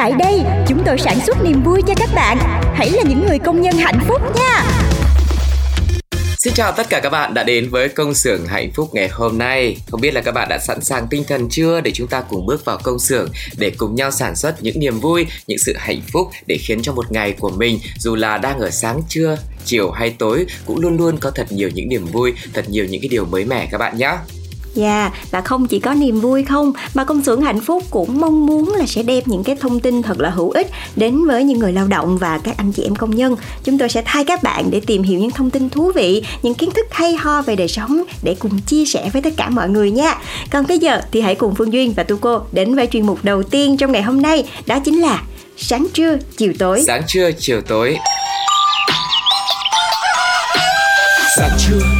Tại đây, chúng tôi sản xuất niềm vui cho các bạn. Hãy là những người công nhân hạnh phúc nha. Xin chào tất cả các bạn đã đến với công xưởng hạnh phúc ngày hôm nay. Không biết là các bạn đã sẵn sàng tinh thần chưa để chúng ta cùng bước vào công xưởng để cùng nhau sản xuất những niềm vui, những sự hạnh phúc để khiến cho một ngày của mình dù là đang ở sáng trưa, chiều hay tối cũng luôn luôn có thật nhiều những niềm vui, thật nhiều những cái điều mới mẻ các bạn nhé. Dạ, và không chỉ có niềm vui không, mà công xưởng hạnh phúc cũng mong muốn là sẽ đem những cái thông tin thật là hữu ích đến với những người lao động và các anh chị em công nhân. Chúng tôi sẽ thay các bạn để tìm hiểu những thông tin thú vị, những kiến thức hay ho về đời sống để cùng chia sẻ với tất cả mọi người nha. Còn bây giờ thì hãy cùng Phương Duyên và Tu Cô đến với chuyên mục đầu tiên trong ngày hôm nay, đó chính là sáng trưa chiều tối. Sáng trưa, chiều tối Sáng trưa, chiều tối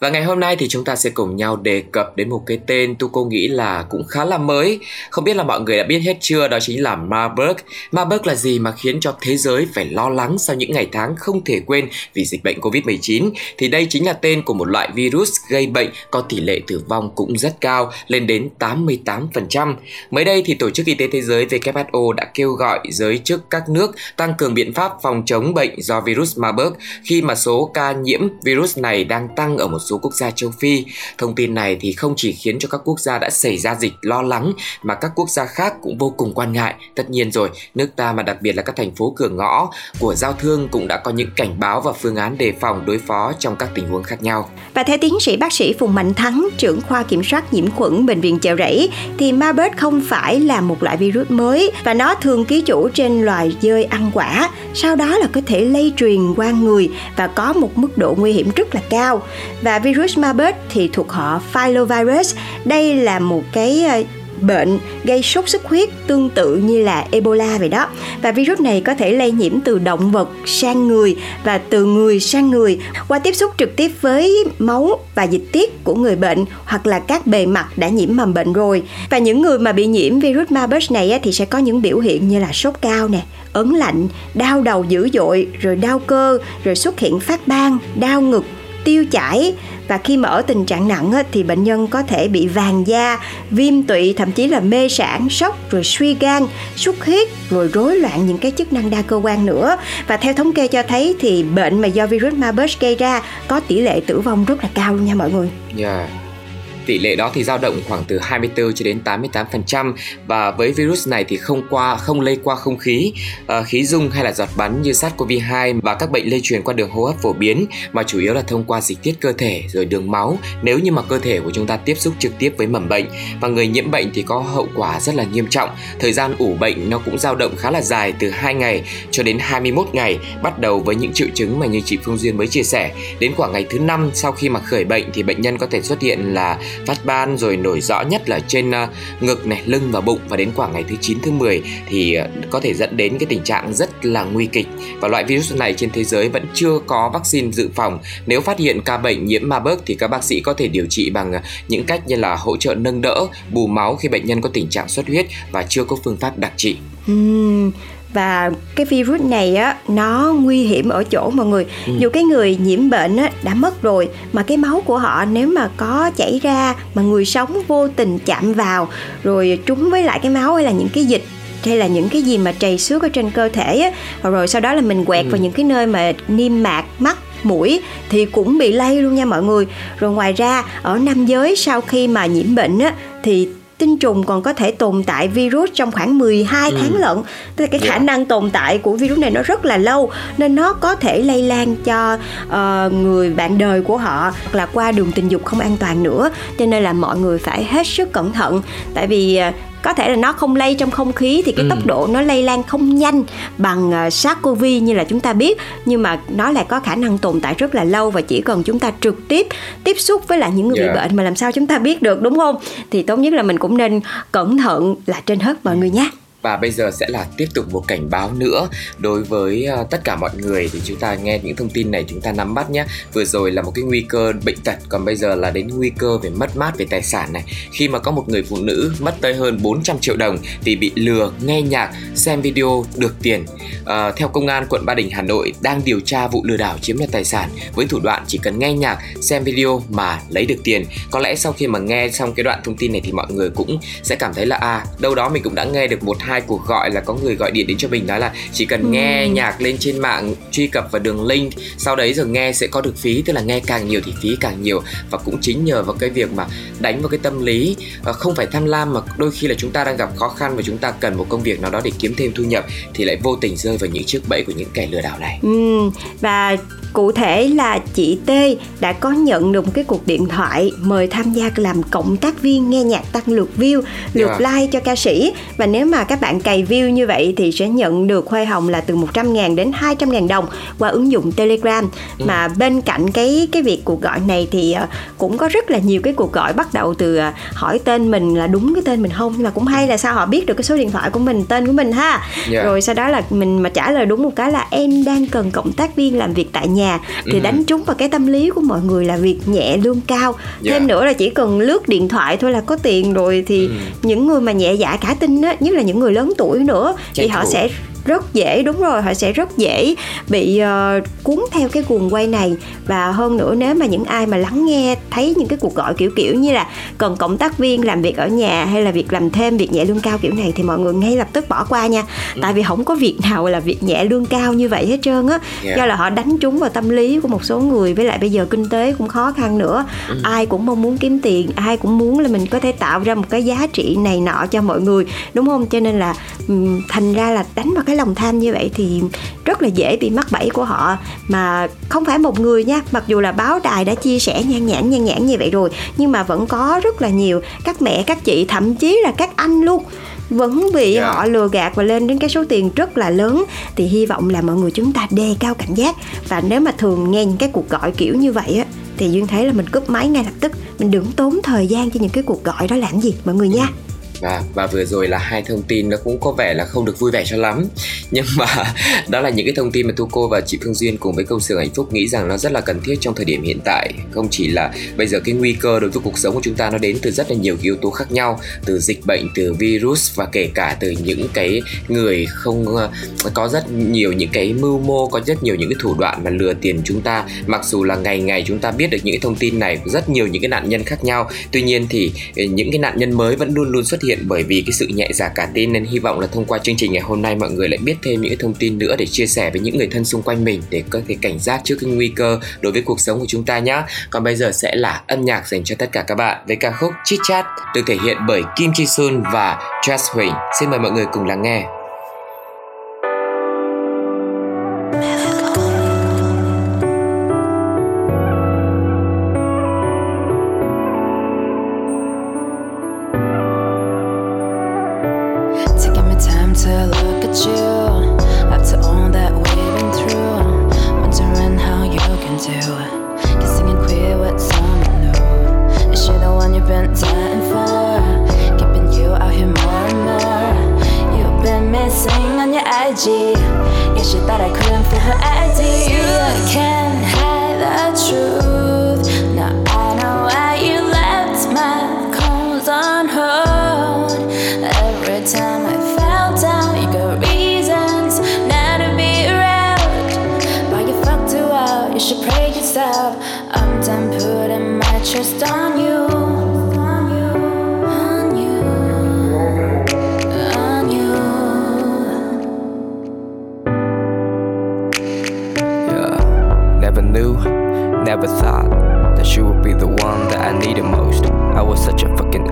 Và ngày hôm nay thì chúng ta sẽ cùng nhau đề cập đến một cái tên tu cô nghĩ là cũng khá là mới. Không biết là mọi người đã biết hết chưa? Đó chính là Marburg. Marburg là gì mà khiến cho thế giới phải lo lắng sau những ngày tháng không thể quên vì dịch bệnh Covid-19 Thì đây chính là tên của một loại virus gây bệnh có tỷ lệ tử vong cũng rất cao, lên đến 88% Mới đây thì Tổ chức Y tế Thế giới WHO đã kêu gọi giới chức các nước tăng cường biện pháp phòng chống bệnh do virus Marburg khi mà số ca nhiễm virus này đang tăng ở một số quốc gia châu Phi. Thông tin này thì không chỉ khiến cho các quốc gia đã xảy ra dịch lo lắng mà các quốc gia khác cũng vô cùng quan ngại. Tất nhiên rồi, nước ta mà đặc biệt là các thành phố cửa ngõ của giao thương cũng đã có những cảnh báo và phương án đề phòng đối phó trong các tình huống khác nhau. Và theo tiến sĩ bác sĩ Phùng Mạnh Thắng, trưởng khoa kiểm soát nhiễm khuẩn bệnh viện Chợ Rẫy, thì Marburg không phải là một loại virus mới và nó thường ký chủ trên loài dơi ăn quả, sau đó là có thể lây truyền qua người và có một mức độ nguy hiểm rất là cao. Và virus Marburg thì thuộc họ Filovirus. Đây là một cái ờ, bệnh gây sốt xuất huyết tương tự như là Ebola vậy đó. Và virus này có thể lây nhiễm từ động vật sang người và từ người sang người qua tiếp xúc trực tiếp với máu và dịch tiết của người bệnh hoặc là các bề mặt đã nhiễm mầm bệnh rồi. Và những người mà bị nhiễm virus Marburg này thì sẽ có những biểu hiện như là sốt cao nè, ớn lạnh, đau đầu dữ dội, rồi đau cơ, rồi xuất hiện phát ban, đau ngực, tiêu chảy và khi mà ở tình trạng nặng thì bệnh nhân có thể bị vàng da, viêm tụy, thậm chí là mê sản, sốc, rồi suy gan, xuất huyết, rồi rối loạn những cái chức năng đa cơ quan nữa. Và theo thống kê cho thấy thì bệnh mà do virus Marburg gây ra có tỷ lệ tử vong rất là cao luôn nha mọi người. Yeah. Tỷ lệ đó thì dao động khoảng từ 24 cho đến 88% và với virus này thì không qua không lây qua không khí, uh, khí dung hay là giọt bắn như SARS-CoV-2 và các bệnh lây truyền qua đường hô hấp phổ biến mà chủ yếu là thông qua dịch tiết cơ thể rồi đường máu nếu như mà cơ thể của chúng ta tiếp xúc trực tiếp với mầm bệnh và người nhiễm bệnh thì có hậu quả rất là nghiêm trọng. Thời gian ủ bệnh nó cũng dao động khá là dài từ 2 ngày cho đến 21 ngày bắt đầu với những triệu chứng mà như chị Phương Duyên mới chia sẻ. Đến khoảng ngày thứ năm sau khi mà khởi bệnh thì bệnh nhân có thể xuất hiện là phát ban rồi nổi rõ nhất là trên ờ, ngực này, lưng và bụng và đến khoảng ngày thứ 9 thứ 10 thì ờ, có thể dẫn đến cái tình trạng rất là nguy kịch và loại virus này trên thế giới vẫn chưa có vaccine dự phòng. Nếu phát hiện ca bệnh nhiễm Marburg thì các bác sĩ có thể điều trị bằng ờ, những cách như là hỗ trợ nâng đỡ, bù máu khi bệnh nhân có tình trạng xuất huyết và chưa có phương pháp đặc trị. Uhm, và cái virus này á nó nguy hiểm ở chỗ mọi người ừ. dù cái người nhiễm bệnh á đã mất rồi mà cái máu của họ nếu mà có chảy ra mà người sống vô tình chạm vào rồi trúng với lại cái máu hay là những cái dịch hay là những cái gì mà trầy xước ở trên cơ thể á rồi sau đó là mình quẹt Ừ. vào những cái nơi mà niêm mạc mắt mũi thì cũng bị lây luôn nha mọi người rồi ngoài ra ở nam giới sau khi mà nhiễm bệnh á thì tinh trùng còn có thể tồn tại virus trong khoảng 12 tháng lận. Tức là cái khả Yeah. năng tồn tại của virus này nó rất là lâu nên nó có thể lây lan cho ờ, người bạn đời của họ hoặc là qua đường tình dục không an toàn nữa. Cho nên là mọi người phải hết sức cẩn thận. Tại vì ờ, có thể là nó không lây trong không khí thì cái Ừ. tốc độ nó lây lan không nhanh bằng ờ, SARS-CoV như là chúng ta biết nhưng mà nó lại có khả năng tồn tại rất là lâu và chỉ cần chúng ta trực tiếp tiếp xúc với lại những người Yeah. bị bệnh mà làm sao chúng ta biết được đúng không thì tốt nhất là mình cũng nên cẩn thận là trên hết mọi người nhé và bây giờ sẽ là tiếp tục một cảnh báo nữa đối với ờ, tất cả mọi người thì chúng ta nghe những thông tin này chúng ta nắm bắt nhé. Vừa rồi là một cái nguy cơ bệnh tật còn bây giờ là đến nguy cơ về mất mát về tài sản này. Khi mà có một người phụ nữ mất tới hơn 400 triệu đồng vì bị lừa nghe nhạc, xem video được tiền. à, theo công an quận Ba Đình Hà Nội đang điều tra vụ lừa đảo chiếm đoạt tài sản với thủ đoạn chỉ cần nghe nhạc, xem video mà lấy được tiền. Có lẽ sau khi mà nghe xong cái đoạn thông tin này thì mọi người cũng sẽ cảm thấy là à đâu đó mình cũng đã nghe được một hai cuộc gọi là có người gọi điện đến cho mình nói là chỉ cần nghe nhạc lên trên mạng truy cập vào đường link sau đấy rồi nghe sẽ có được phí tức là nghe càng nhiều thì phí càng nhiều. Và cũng chính nhờ vào cái việc mà đánh vào cái tâm lý ờ, không phải tham lam mà đôi khi là chúng ta đang gặp khó khăn và chúng ta cần một công việc nào đó để kiếm thêm thu nhập thì lại vô tình rơi vào những chiếc bẫy của những kẻ lừa đảo này. Ừm, và cụ thể là chị T đã có nhận được một cái cuộc điện thoại mời tham gia làm cộng tác viên nghe nhạc tăng lượt view, lượt Yeah. like cho ca sĩ. Và nếu mà các bạn cày view như vậy thì sẽ nhận được hoa hồng là từ 100.000 đến 200.000 đồng qua ứng dụng Telegram. Mà bên cạnh cái cái việc cuộc gọi này thì ờ, cũng có rất là nhiều cái cuộc gọi bắt đầu từ ờ, hỏi tên mình là đúng cái tên mình không. Nhưng mà cũng hay là sao họ biết được cái số điện thoại của mình tên của mình ha? Yeah. rồi sau đó là mình mà trả lời đúng một cái là em đang cần cộng tác viên làm việc tại nhà thì Ừ. đánh trúng vào cái tâm lý của mọi người là việc nhẹ lương cao Yeah. thêm nữa là chỉ cần lướt điện thoại thôi là có tiền rồi thì Ừ. những người mà nhẹ dạ cả tin á nhất là những người lớn tuổi nữa thì Tranh họ thủ. sẽ rất dễ đúng rồi họ sẽ rất dễ bị ờ, cuốn theo cái guồng quay này. Và hơn nữa nếu mà những ai mà lắng nghe thấy những cái cuộc gọi kiểu kiểu như là cần cộng tác viên làm việc ở nhà hay là việc làm thêm việc nhẹ lương cao kiểu này thì mọi người ngay lập tức bỏ qua nha. Tại vì không có việc nào là việc nhẹ lương cao như vậy hết trơn á. Yeah. do là họ đánh trúng vào tâm lý của một số người với lại bây giờ kinh tế cũng khó khăn nữa. Ai cũng mong muốn kiếm tiền ai cũng muốn là mình có thể tạo ra một cái giá trị này nọ cho mọi người đúng không? Cho nên là thành ra là đánh vào cái lòng tham như vậy thì rất là dễ bị mắc bẫy của họ. Mà không phải một người nha mặc dù là báo đài đã chia sẻ nhan nhản nhan nhản như vậy rồi nhưng mà vẫn có rất là nhiều các mẹ các chị thậm chí là các anh luôn. Vẫn bị Dạ. họ lừa gạt và lên đến cái số tiền rất là lớn. Thì hy vọng là mọi người chúng ta đề cao cảnh giác. Và nếu mà thường nghe những cái cuộc gọi kiểu như vậy á thì duyên thấy là mình cúp máy ngay lập tức. Mình đừng tốn thời gian cho những cái cuộc gọi đó làm gì mọi người nha và và vừa rồi là hai thông tin nó cũng có vẻ là không được vui vẻ cho lắm. Nhưng mà đó là những cái thông tin mà thu cô và chị Phương Duyên cùng với công xưởng hạnh phúc nghĩ rằng nó rất là cần thiết trong thời điểm hiện tại. Không chỉ là bây giờ cái nguy cơ đối với cuộc sống của chúng ta nó đến từ rất là nhiều yếu tố khác nhau, từ dịch bệnh, từ virus và kể cả từ những cái người không ờ, có rất nhiều những cái mưu mô, có rất nhiều những cái thủ đoạn mà lừa tiền chúng ta. Mặc dù là ngày ngày chúng ta biết được những cái thông tin này của rất nhiều những cái nạn nhân khác nhau, tuy nhiên thì ờ, những cái nạn nhân mới vẫn luôn luôn xuất hiện bởi vì cái sự nhẹ dạ cả tin nên hy vọng là thông qua chương trình ngày hôm nay mọi người lại biết thêm những thông tin nữa để chia sẻ với những người thân xung quanh mình để có thể cảnh giác trước cái nguy cơ đối với cuộc sống của chúng ta nhé còn bây giờ sẽ là âm nhạc dành cho tất cả các bạn với ca khúc Chit Chat được thể hiện bởi Kim Ji Sun và Jazz Huỳnh. Xin mời mọi người cùng lắng nghe.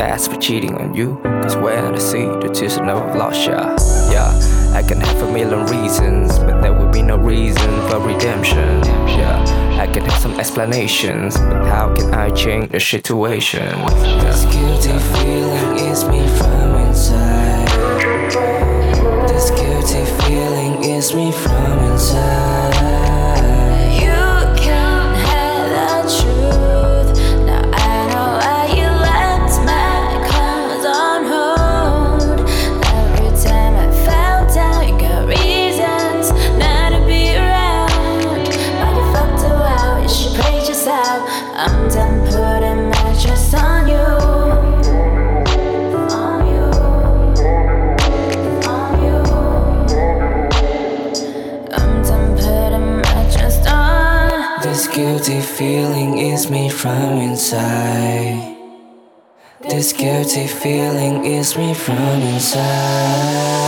A for cheating on you. Cause when I see the tears, I never lost ya. Yeah, I can have a million reasons, but there will be no reason for redemption. Yeah, I can have some explanations, but how can I change the situation? This guilty feeling is me from inside. This guilty feeling is me from inside. Feeling is me from inside. This guilty feeling is me from inside.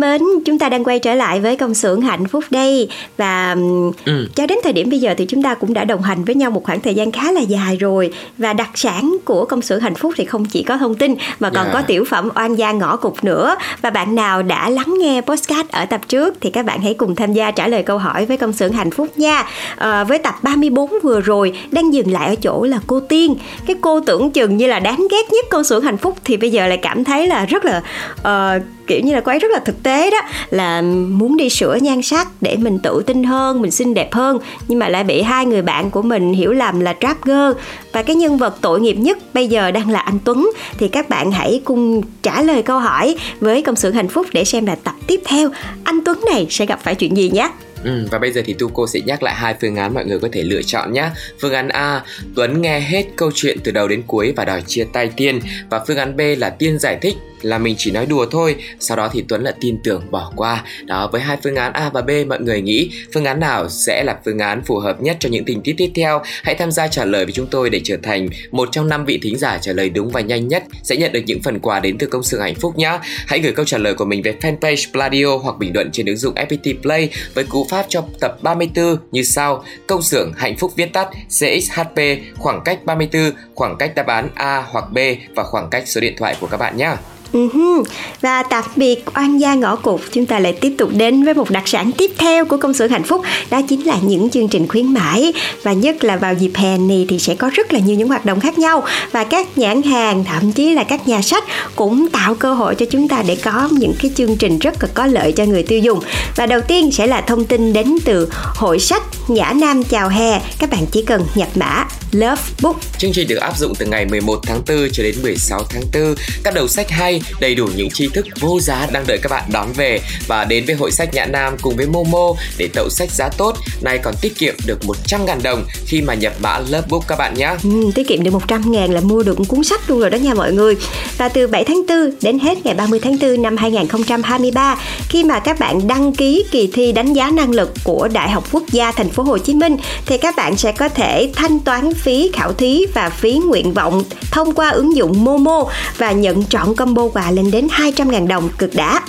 Các ta đang quay trở lại với công xưởng hạnh phúc đây. Và Ừ. cho đến thời điểm bây giờ thì chúng ta cũng đã đồng hành với nhau một khoảng thời gian khá là dài rồi. Và đặc sản của công xưởng hạnh phúc thì không chỉ có thông tin mà còn Dạ. có tiểu phẩm oan gia ngõ cụt nữa. Và bạn nào đã lắng nghe postcard ở tập trước thì các bạn hãy cùng tham gia trả lời câu hỏi với công xưởng hạnh phúc nha. Ờ, với tập 34 vừa rồi đang dừng lại ở chỗ là cô Tiên. Cái cô tưởng chừng như là đáng ghét nhất công xưởng hạnh phúc thì bây giờ lại cảm thấy là rất là ờ, kiểu như là cô ấy rất là thực tế đó là muốn đi sửa nhan sắc để mình tự tin hơn mình xinh đẹp hơn. Nhưng mà lại bị hai người bạn của mình hiểu lầm là trap girl và cái nhân vật tội nghiệp nhất bây giờ đang là anh Tuấn. Thì các bạn hãy cùng trả lời câu hỏi với công sự hạnh phúc để xem là tập tiếp theo. Anh Tuấn này sẽ gặp phải chuyện gì nhé? Ừ, và bây giờ thì Tu cô sẽ nhắc lại hai phương án mọi người có thể lựa chọn nhé. Phương án A, Tuấn nghe hết câu chuyện từ đầu đến cuối và đòi chia tay Tiên. Và phương án B là Tiên giải thích là mình chỉ nói đùa thôi, sau đó thì Tuấn lại tin tưởng bỏ qua. Đó, với hai phương án A và B mọi người nghĩ phương án nào sẽ là phương án phù hợp nhất cho những tình tiết tiếp theo? Hãy tham gia trả lời với chúng tôi để trở thành một trong năm vị thính giả trả lời đúng và nhanh nhất sẽ nhận được những phần quà đến từ công xưởng hạnh phúc nhé. Hãy gửi câu trả lời của mình về fanpage Pladio hoặc bình luận trên ứng dụng FPT Play với cú pháp cho tập 34 như sau: công xưởng hạnh phúc viết tắt CXHP khoảng cách 34, khoảng cách đáp án A hoặc B và khoảng cách số điện thoại của các bạn nhé. Uh-huh. Và tạm biệt oan gia ngõ cụt chúng ta lại tiếp tục đến với một đặc sản tiếp theo của công xưởng hạnh phúc đó chính là những chương trình khuyến mãi. Và nhất là vào dịp hè này thì sẽ có rất là nhiều những hoạt động khác nhau. Và các nhãn hàng thậm chí là các nhà sách cũng tạo cơ hội cho chúng ta để có những cái chương trình rất là có lợi cho người tiêu dùng. Và đầu tiên sẽ là thông tin đến từ hội sách Nhã Nam chào hè. Các bạn chỉ cần nhập mã Love Book. Chương trình được áp dụng từ ngày 11 tháng 4 cho đến 16 tháng 4. Các đầu sách hay, đầy đủ những tri thức vô giá đang đợi các bạn đón về và đến với hội sách Nhã Nam cùng với Momo để tậu sách giá tốt, này còn tiết kiệm được 100 ngàn đồng khi mà nhập mã Lovebook các bạn nhé. Ừ, tiết kiệm được 100 ngàn là mua được một cuốn sách luôn rồi đó nha mọi người. Và từ 7 tháng 4 đến hết ngày 30 tháng 4 năm 2023 khi mà các bạn đăng ký kỳ thi đánh giá năng lực của Đại học Quốc gia Thành phố Hồ Chí Minh thì các bạn sẽ có thể thanh toán phí khảo thí và phí nguyện vọng thông qua ứng dụng Momo và nhận chọn combo quà lên đến 200.000 đồng cực đã.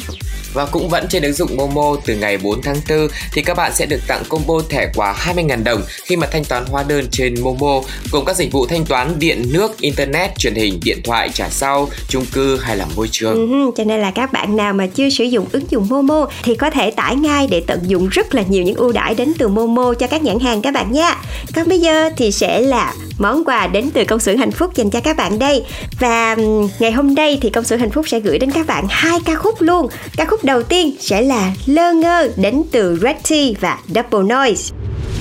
Và cũng vẫn trên ứng dụng Momo từ ngày 4 tháng 4 thì các bạn sẽ được tặng combo thẻ quà 20.000 đồng khi mà thanh toán hóa đơn trên Momo cùng các dịch vụ thanh toán điện, nước, internet, truyền hình, điện thoại, trả sau, chung cư hay là môi trường. Ừ, cho nên là các bạn nào mà chưa sử dụng ứng dụng Momo thì có thể tải ngay để tận dụng rất là nhiều những ưu đãi đến từ Momo cho các nhãn hàng các bạn nha. Còn bây giờ thì sẽ là món quà đến từ công xưởng hạnh phúc dành cho các bạn đây. Và ngày hôm nay thì công xưởng hạnh phúc sẽ gửi đến các bạn hai ca khúc luôn. Ca khúc đầu tiên sẽ là Lơ ngơ đến từ Red Tea và Double Noise.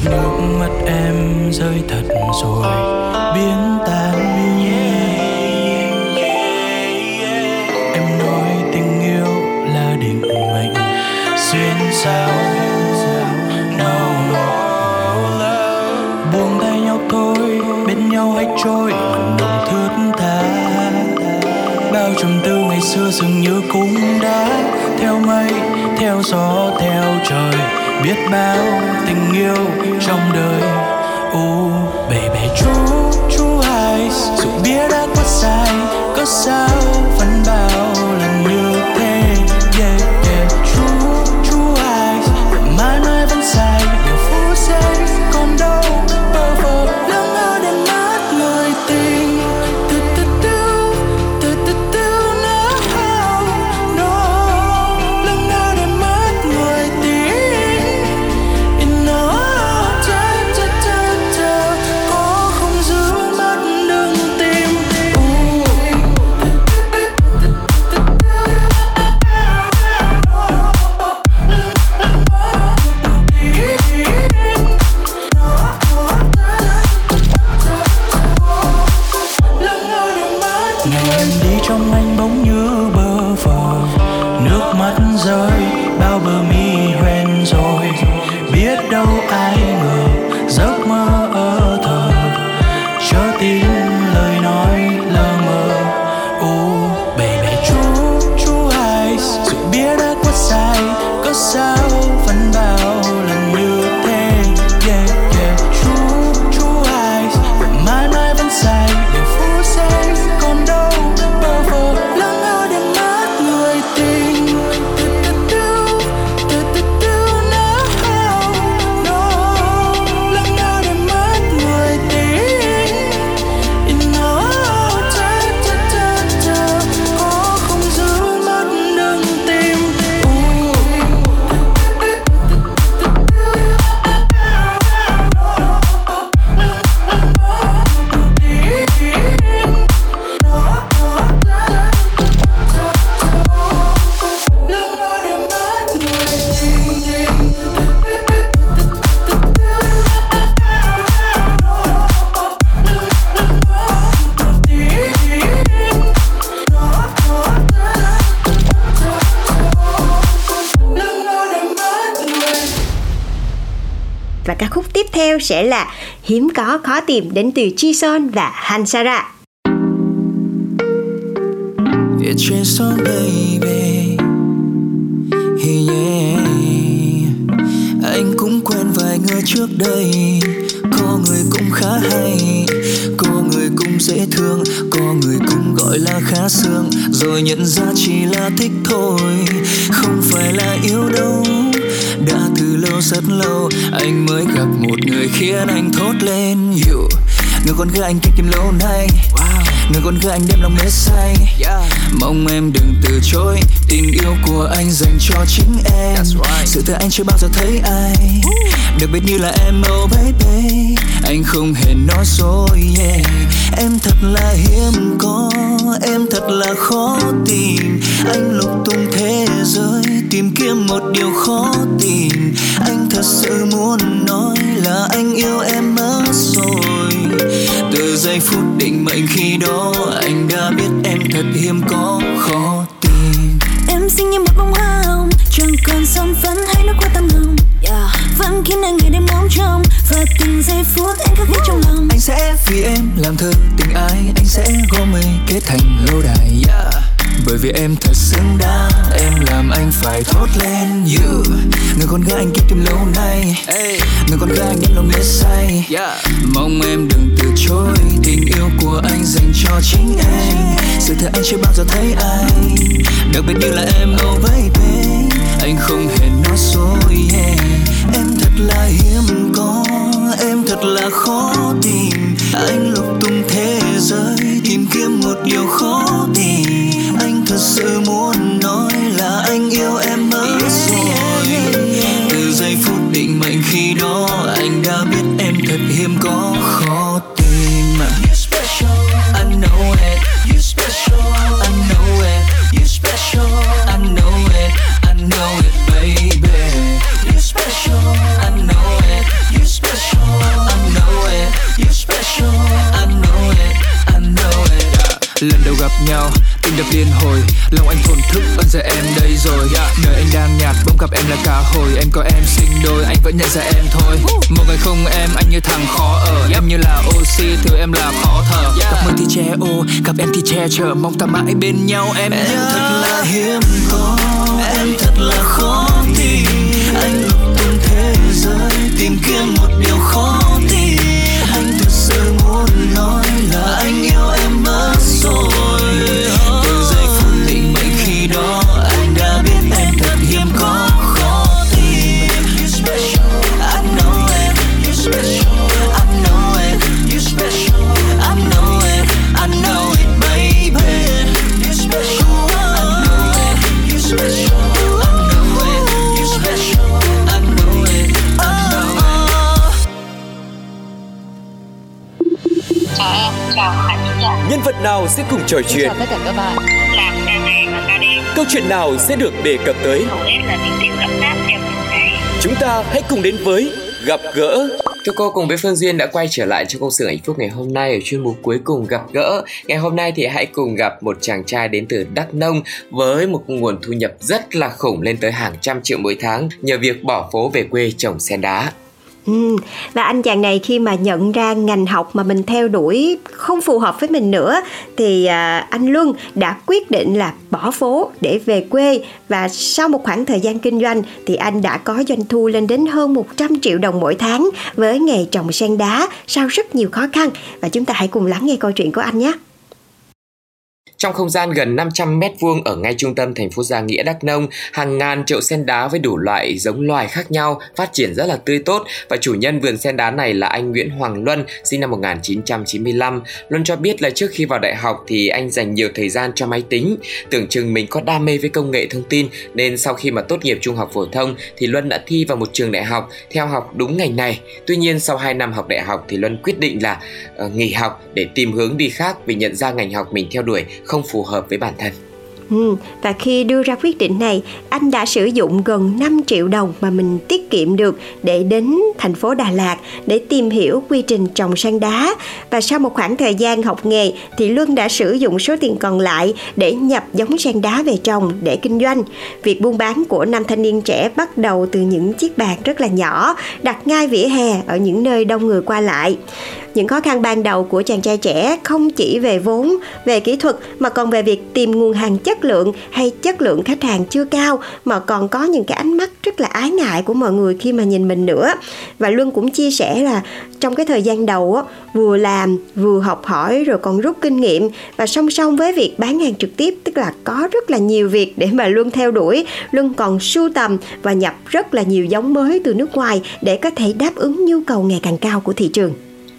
nước mắt em rơi thật rồi, biến tan em nói tình yêu là định mệnh, xuyên sao nhau hãy trôi mặn nồng thướt tha. Bao trầm tư ngày xưa dường như cũng đã. Theo mây, theo gió, theo trời, biết bao tình yêu trong đời. Ô baby chú chú hai dù biết đã quá sai có sao vẫn bao. Ca khúc tiếp theo sẽ là Hiếm có, khó tìm đến từ Jison và Hansara. It's just on baby, yeah. Anh cũng quen vài người trước đây Có người cũng khá hay, Có người cũng dễ thương, Có người cũng gọi là khá sương Rồi nhận ra chỉ là thích thôi, Không phải là yêu đâu đã từ lâu rất lâu. Anh mới gặp một người khiến anh thốt lên you Người con gái anh thích tìm lâu nay? Người con gái anh đêm lòng mê say. Mong em đừng từ chối. Tình yêu của anh dành cho chính em. Sự thật anh chưa bao giờ thấy ai. Đặc biệt như là em oh baby. Anh không hề nói dối yeah. Em thật là hiếm có. Em thật là khó tìm. Anh lục tung thế giới Tìm kiếm một điều khó tìm. Anh thật sự muốn nói là anh yêu em mất rồi từ giây phút định mệnh khi đó anh đã biết em thật hiếm có khó tìm em xinh như một bông hoa hồng chẳng còn son phấn hay nước hoa tầm hồng yeah. vẫn khiến anh ngày đêm ngóng trông và từng giây phút anh khắc ghi trong lòng anh sẽ vì em làm thơ tình ái anh sẽ gom mây kết thành lâu đài yeah. Bởi vì em thật xứng đáng em làm anh phải thốt lên you. Người con gái anh kiếp tìm lâu nay người con gái anh đem lòng biết say. Mong em đừng từ chối tình yêu của anh dành cho chính em. Sự thật anh chưa bao giờ thấy anh đặc biệt như là em oh baby anh không hề nói dối yeah. em thật là hiếm có em thật là khó tìm. Anh lục tung thế giới tìm kiếm một điều khó em có em sinh đôi anh vẫn nhận ra em thôi. Một ngày không em anh như thằng khó ở. Em như là oxy thiếu em là khó thở. Gặp mưa thì che ô gặp em thì che chở. Mong ta mãi bên nhau em em thật là hiếm có em thật là khó tìm anh lục tung thế giới tìm kiếm một điều khó nào sẽ cùng trò chuyện? Chào tất cả các bạn Câu chuyện nào sẽ được đề cập tới? Chúng ta hãy cùng đến với Gặp gỡ Thưa cô cùng với Phương Duyên đã quay trở lại cho công sự hạnh phúc ngày hôm nay ở chuyên mục cuối cùng gặp gỡ. Ngày hôm nay thì hãy cùng gặp một chàng trai đến từ Đắk Nông với một nguồn thu nhập rất là khủng lên tới hàng trăm triệu mỗi tháng nhờ việc bỏ phố về quê trồng sen đá. Ừ. Và anh chàng này khi mà nhận ra ngành học mà mình theo đuổi không phù hợp với mình nữa thì à, anh Luân đã quyết định là bỏ phố để về quê và sau một khoảng thời gian kinh doanh thì anh đã có doanh thu lên đến hơn 100 triệu đồng mỗi tháng với nghề trồng sen đá sau rất nhiều khó khăn và chúng ta hãy cùng lắng nghe câu chuyện của anh nhé. Trong không gian gần 500 mét vuông ở ngay trung tâm thành phố Gia Nghĩa Đắk Nông, hàng ngàn chậu sen đá với đủ loại giống loài khác nhau phát triển rất là tươi tốt và chủ nhân vườn sen đá này là anh Nguyễn Hoàng Luân, sinh năm 1995. Luân cho biết là trước khi vào đại học thì anh dành nhiều thời gian cho máy tính, tưởng chừng mình có đam mê với công nghệ thông tin nên sau khi mà tốt nghiệp trung học phổ thông thì Luân đã thi vào một trường đại học theo học đúng ngành này. Tuy nhiên sau 2 năm học đại học thì Luân quyết định là uh, nghỉ học để tìm hướng đi khác vì nhận ra ngành học mình theo đuổi không phù hợp với bản thân. Ừ, và khi đưa ra quyết định này, anh đã sử dụng gần 5 triệu đồng mà mình tiết kiệm được để đến thành phố Đà Lạt để tìm hiểu quy trình trồng sen đá. Và sau một khoảng thời gian học nghề thì Luân đã sử dụng số tiền còn lại để nhập giống sen đá về trồng để kinh doanh. Việc buôn bán của nam thanh niên trẻ bắt đầu từ những chiếc bàn rất là nhỏ, đặt ngay vỉa hè ở những nơi đông người qua lại những khó khăn ban đầu của chàng trai trẻ không chỉ về vốn, về kỹ thuật mà còn về việc tìm nguồn hàng chất lượng hay chất lượng khách hàng chưa cao mà còn có những cái ánh mắt rất là ái ngại của mọi người khi mà nhìn mình nữa. Và Luân cũng chia sẻ là trong cái thời gian đầu á, vừa làm vừa học hỏi rồi còn rút kinh nghiệm và song song với việc bán hàng trực tiếp tức là có rất là nhiều việc để mà Luân theo đuổi Luân còn sưu tầm và nhập rất là nhiều giống mới từ nước ngoài để có thể đáp ứng nhu cầu ngày càng cao của thị trường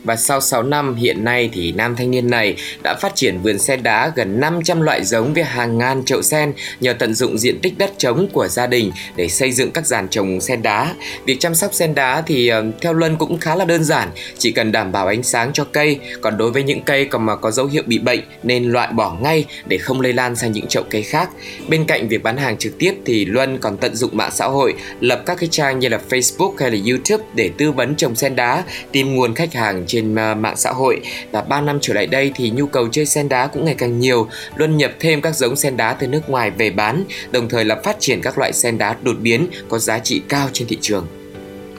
và sau 6 năm hiện nay thì nam thanh niên này đã phát triển vườn sen đá gần 500 loại giống với hàng ngàn chậu sen nhờ tận dụng diện tích đất trống của gia đình để xây dựng các dàn trồng sen đá. Việc chăm sóc sen đá thì ờ, theo Luân cũng khá là đơn giản, chỉ cần đảm bảo ánh sáng cho cây, còn đối với những cây còn mà có dấu hiệu bị bệnh nên loại bỏ ngay để không lây lan sang những chậu cây khác. Bên cạnh việc bán hàng trực tiếp thì Luân còn tận dụng mạng xã hội, lập các cái trang như là Facebook hay là YouTube để tư vấn trồng sen đá, tìm nguồn khách hàng trên à, mạng xã hội và 3 năm trở lại đây thì nhu cầu chơi sen đá cũng ngày càng nhiều, luôn nhập thêm các giống sen đá từ nước ngoài về bán, đồng thời là phát triển các loại sen đá đột biến có giá trị cao trên thị trường.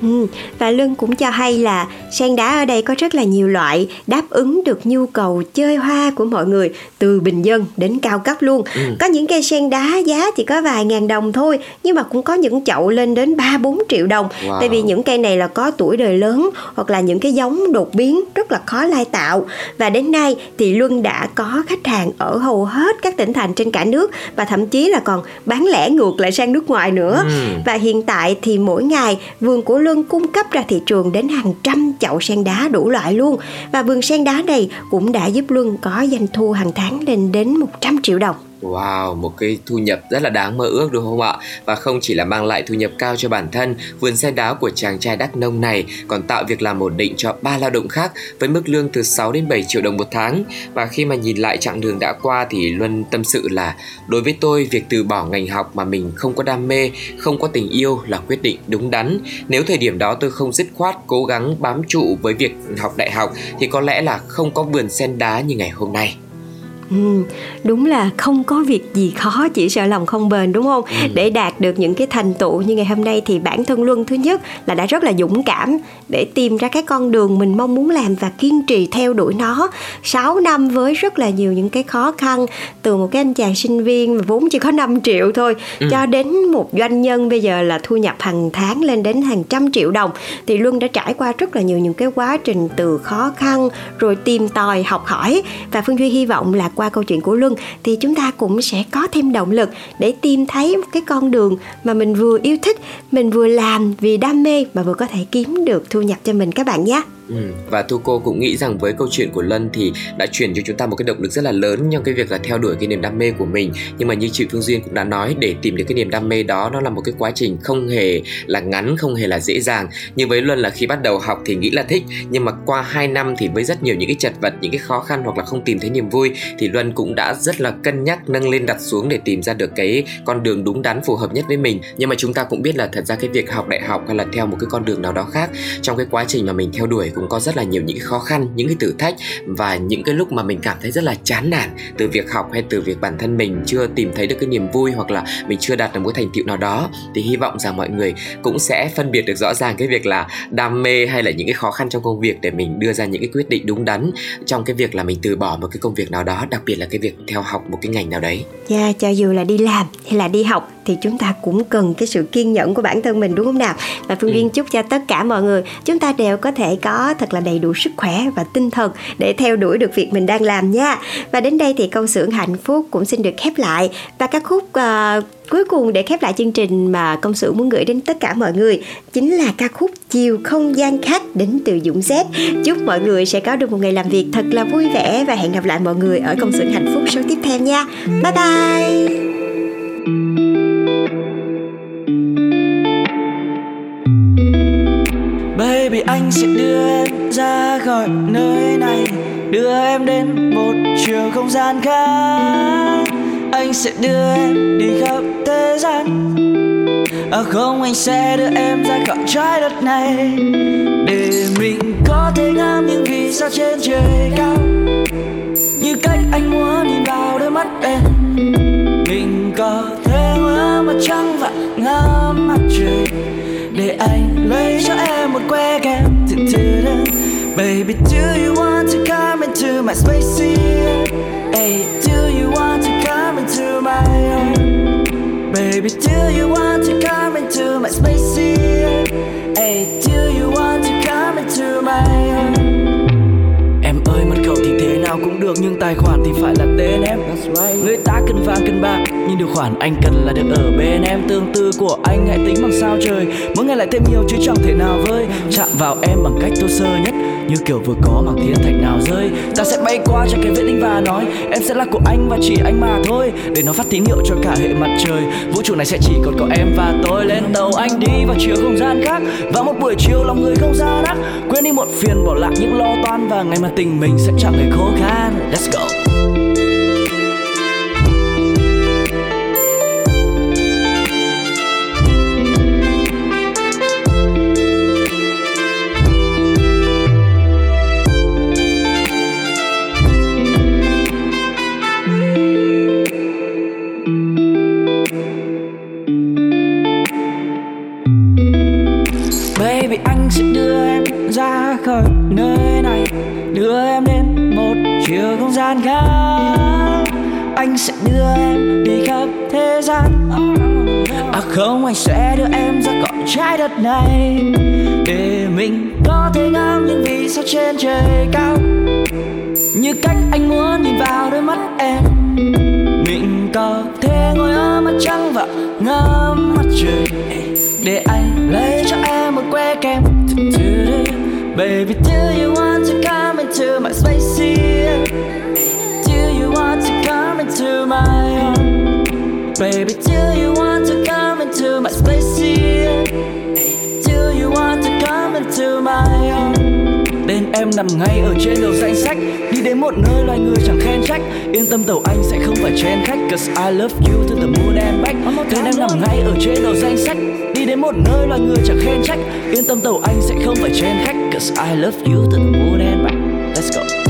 Ừ, và Luân cũng cho hay là sen đá ở đây có rất là nhiều loại đáp ứng được nhu cầu chơi hoa của mọi người từ bình dân đến cao cấp luôn. Ừ. Có những cây sen đá giá chỉ có vài ngàn đồng thôi nhưng mà cũng có những chậu lên đến 3 4 triệu đồng. Wow. Tại vì những cây này là có tuổi đời lớn hoặc là những cái giống đột biến rất là khó lai tạo. Và đến nay thì Luân đã có khách hàng ở hầu hết các tỉnh thành trên cả nước và thậm chí là còn bán lẻ ngược lại sang nước ngoài nữa. Ừ. Và hiện tại thì mỗi ngày vườn của Luân Luân cung cấp ra thị trường đến hàng trăm chậu sen đá đủ loại luôn và vườn sen đá này cũng đã giúp Luân có doanh thu hàng tháng lên đến 100 triệu đồng. Wow, một cái thu nhập rất là đáng mơ ước đúng không ạ? Và không chỉ là mang lại thu nhập cao cho bản thân, vườn sen đá của chàng trai đắc nông này còn tạo việc làm ổn định cho ba lao động khác với mức lương từ 6 đến 7 triệu đồng một tháng. Và khi mà nhìn lại chặng đường đã qua thì Luân tâm sự là đối với tôi việc từ bỏ ngành học mà mình không có đam mê, không có tình yêu là quyết định đúng đắn. Nếu thời điểm đó tôi không dứt khoát cố gắng bám trụ với việc học đại học thì có lẽ là không có vườn sen đá như ngày hôm nay. Ừ, đúng là không có việc gì khó chỉ sợ lòng không bền đúng không ừ. để đạt được những cái thành tựu như ngày hôm nay thì bản thân luân thứ nhất là đã rất là dũng cảm để tìm ra cái con đường mình mong muốn làm và kiên trì theo đuổi nó 6 năm với rất là nhiều những cái khó khăn từ một cái anh chàng sinh viên mà vốn chỉ có 5 triệu thôi ừ. cho đến một doanh nhân bây giờ là thu nhập hàng tháng lên đến hàng trăm triệu đồng thì luân đã trải qua rất là nhiều những cái quá trình từ khó khăn rồi tìm tòi học hỏi và phương duy hy vọng là qua câu chuyện của Luân thì chúng ta cũng sẽ có thêm động lực để tìm thấy một cái con đường mà mình vừa yêu thích, mình vừa làm vì đam mê mà vừa có thể kiếm được thu nhập cho mình các bạn nhé. Ừ. Và Thu cô cũng nghĩ rằng với câu chuyện của Lân thì đã truyền cho chúng ta một cái động lực rất là lớn trong cái việc là theo đuổi cái niềm đam mê của mình. Nhưng mà như chị Phương Duyên cũng đã nói để tìm được cái niềm đam mê đó nó là một cái quá trình không hề là ngắn, không hề là dễ dàng. như với Luân là khi bắt đầu học thì nghĩ là thích, nhưng mà qua 2 năm thì với rất nhiều những cái chật vật, những cái khó khăn hoặc là không tìm thấy niềm vui thì Luân cũng đã rất là cân nhắc nâng lên đặt xuống để tìm ra được cái con đường đúng đắn phù hợp nhất với mình. Nhưng mà chúng ta cũng biết là thật ra cái việc học đại học hay là theo một cái con đường nào đó khác trong cái quá trình mà mình theo đuổi cũng có rất là nhiều những cái khó khăn những cái thử thách và những cái lúc mà mình cảm thấy rất là chán nản từ việc học hay từ việc bản thân mình chưa tìm thấy được cái niềm vui hoặc là mình chưa đạt được một thành tựu nào đó thì hy vọng rằng mọi người cũng sẽ phân biệt được rõ ràng cái việc là đam mê hay là những cái khó khăn trong công việc để mình đưa ra những cái quyết định đúng đắn trong cái việc là mình từ bỏ một cái công việc nào đó đặc biệt là cái việc theo học một cái ngành nào đấy. Dạ, yeah, cho dù là đi làm hay là đi học thì chúng ta cũng cần cái sự kiên nhẫn của bản thân mình đúng không nào và phương duyên ừ. chúc cho tất cả mọi người chúng ta đều có thể có thật là đầy đủ sức khỏe và tinh thần để theo đuổi được việc mình đang làm nha và đến đây thì công xưởng hạnh phúc cũng xin được khép lại và các khúc uh, cuối cùng để khép lại chương trình mà công xưởng muốn gửi đến tất cả mọi người chính là ca khúc chiều không gian khác đến từ Dũng Z. Chúc mọi người sẽ có được một ngày làm việc thật là vui vẻ và hẹn gặp lại mọi người ở công xưởng hạnh phúc số tiếp theo nha. Bye bye. Baby anh sẽ đưa em ra khỏi nơi này, Đưa em đến một chiều không gian khác. Anh sẽ đưa em đi khắp thế gian. À không, anh sẽ đưa em ra khỏi trái đất này. Để mình có thể ngắm những vì sao trên trời cao. Như cách anh muốn nhìn vào đôi mắt em. Mình có thể ngắm mặt trăng và ngắm mặt trời. Để anh lấy cho em một que kem Baby, do you want to come into my space here? Hey, do you want to come into my home? Baby, do you want to come into my space here? Hey, do you want to come into my home? Nào cũng được Nhưng tài khoản thì phải là tên em. Người ta cần vàng cần bạc Nhưng điều khoản anh cần là được ở bên em. Tương tư của anh hãy tính bằng sao trời Mỗi ngày lại thêm nhiều chứ chẳng thể nào vơi. Chạm vào em bằng cách thô sơ nhất như kiểu vừa có mảng thiên thạch nào rơi. Ta sẽ bay qua cho cái vệ tinh và nói, em sẽ là của anh và chỉ anh mà thôi. Để nó phát tín hiệu cho cả hệ mặt trời. Vũ trụ này sẽ chỉ còn có em và tôi. Lên tàu anh đi vào chiều không gian khác. Và một buổi chiều lòng người không ra đắc quên đi một phiền, bỏ lại những lo toan và ngày mà tình mình sẽ chẳng hề khó khăn let's go. Gian khác. Anh sẽ đưa em đi khắp thế gian. À không anh sẽ đưa em ra cõi trái đất này. Để mình có thể ngắm những vì sao trên trời cao. Như cách anh muốn nhìn vào đôi mắt em. Mình có thể ngồi ở mặt trăng và ngắm mặt trời. Để anh lấy cho em một que kem. Baby, do you want to come into my space here? Baby, do you want to come into my space here? Do you want to come into my home? Tên em nằm ngay ở trên đầu danh sách. Đi đến một nơi loài người chẳng khen trách. Yên tâm tàu anh sẽ không phải chen khách. Cause I love you to the moon and back. Tên em nằm ngay ở trên đầu danh sách. Đi đến một nơi loài người chẳng khen trách. Yên tâm tàu anh sẽ không phải chen khách. Cause I love you to the moon and back. Let's go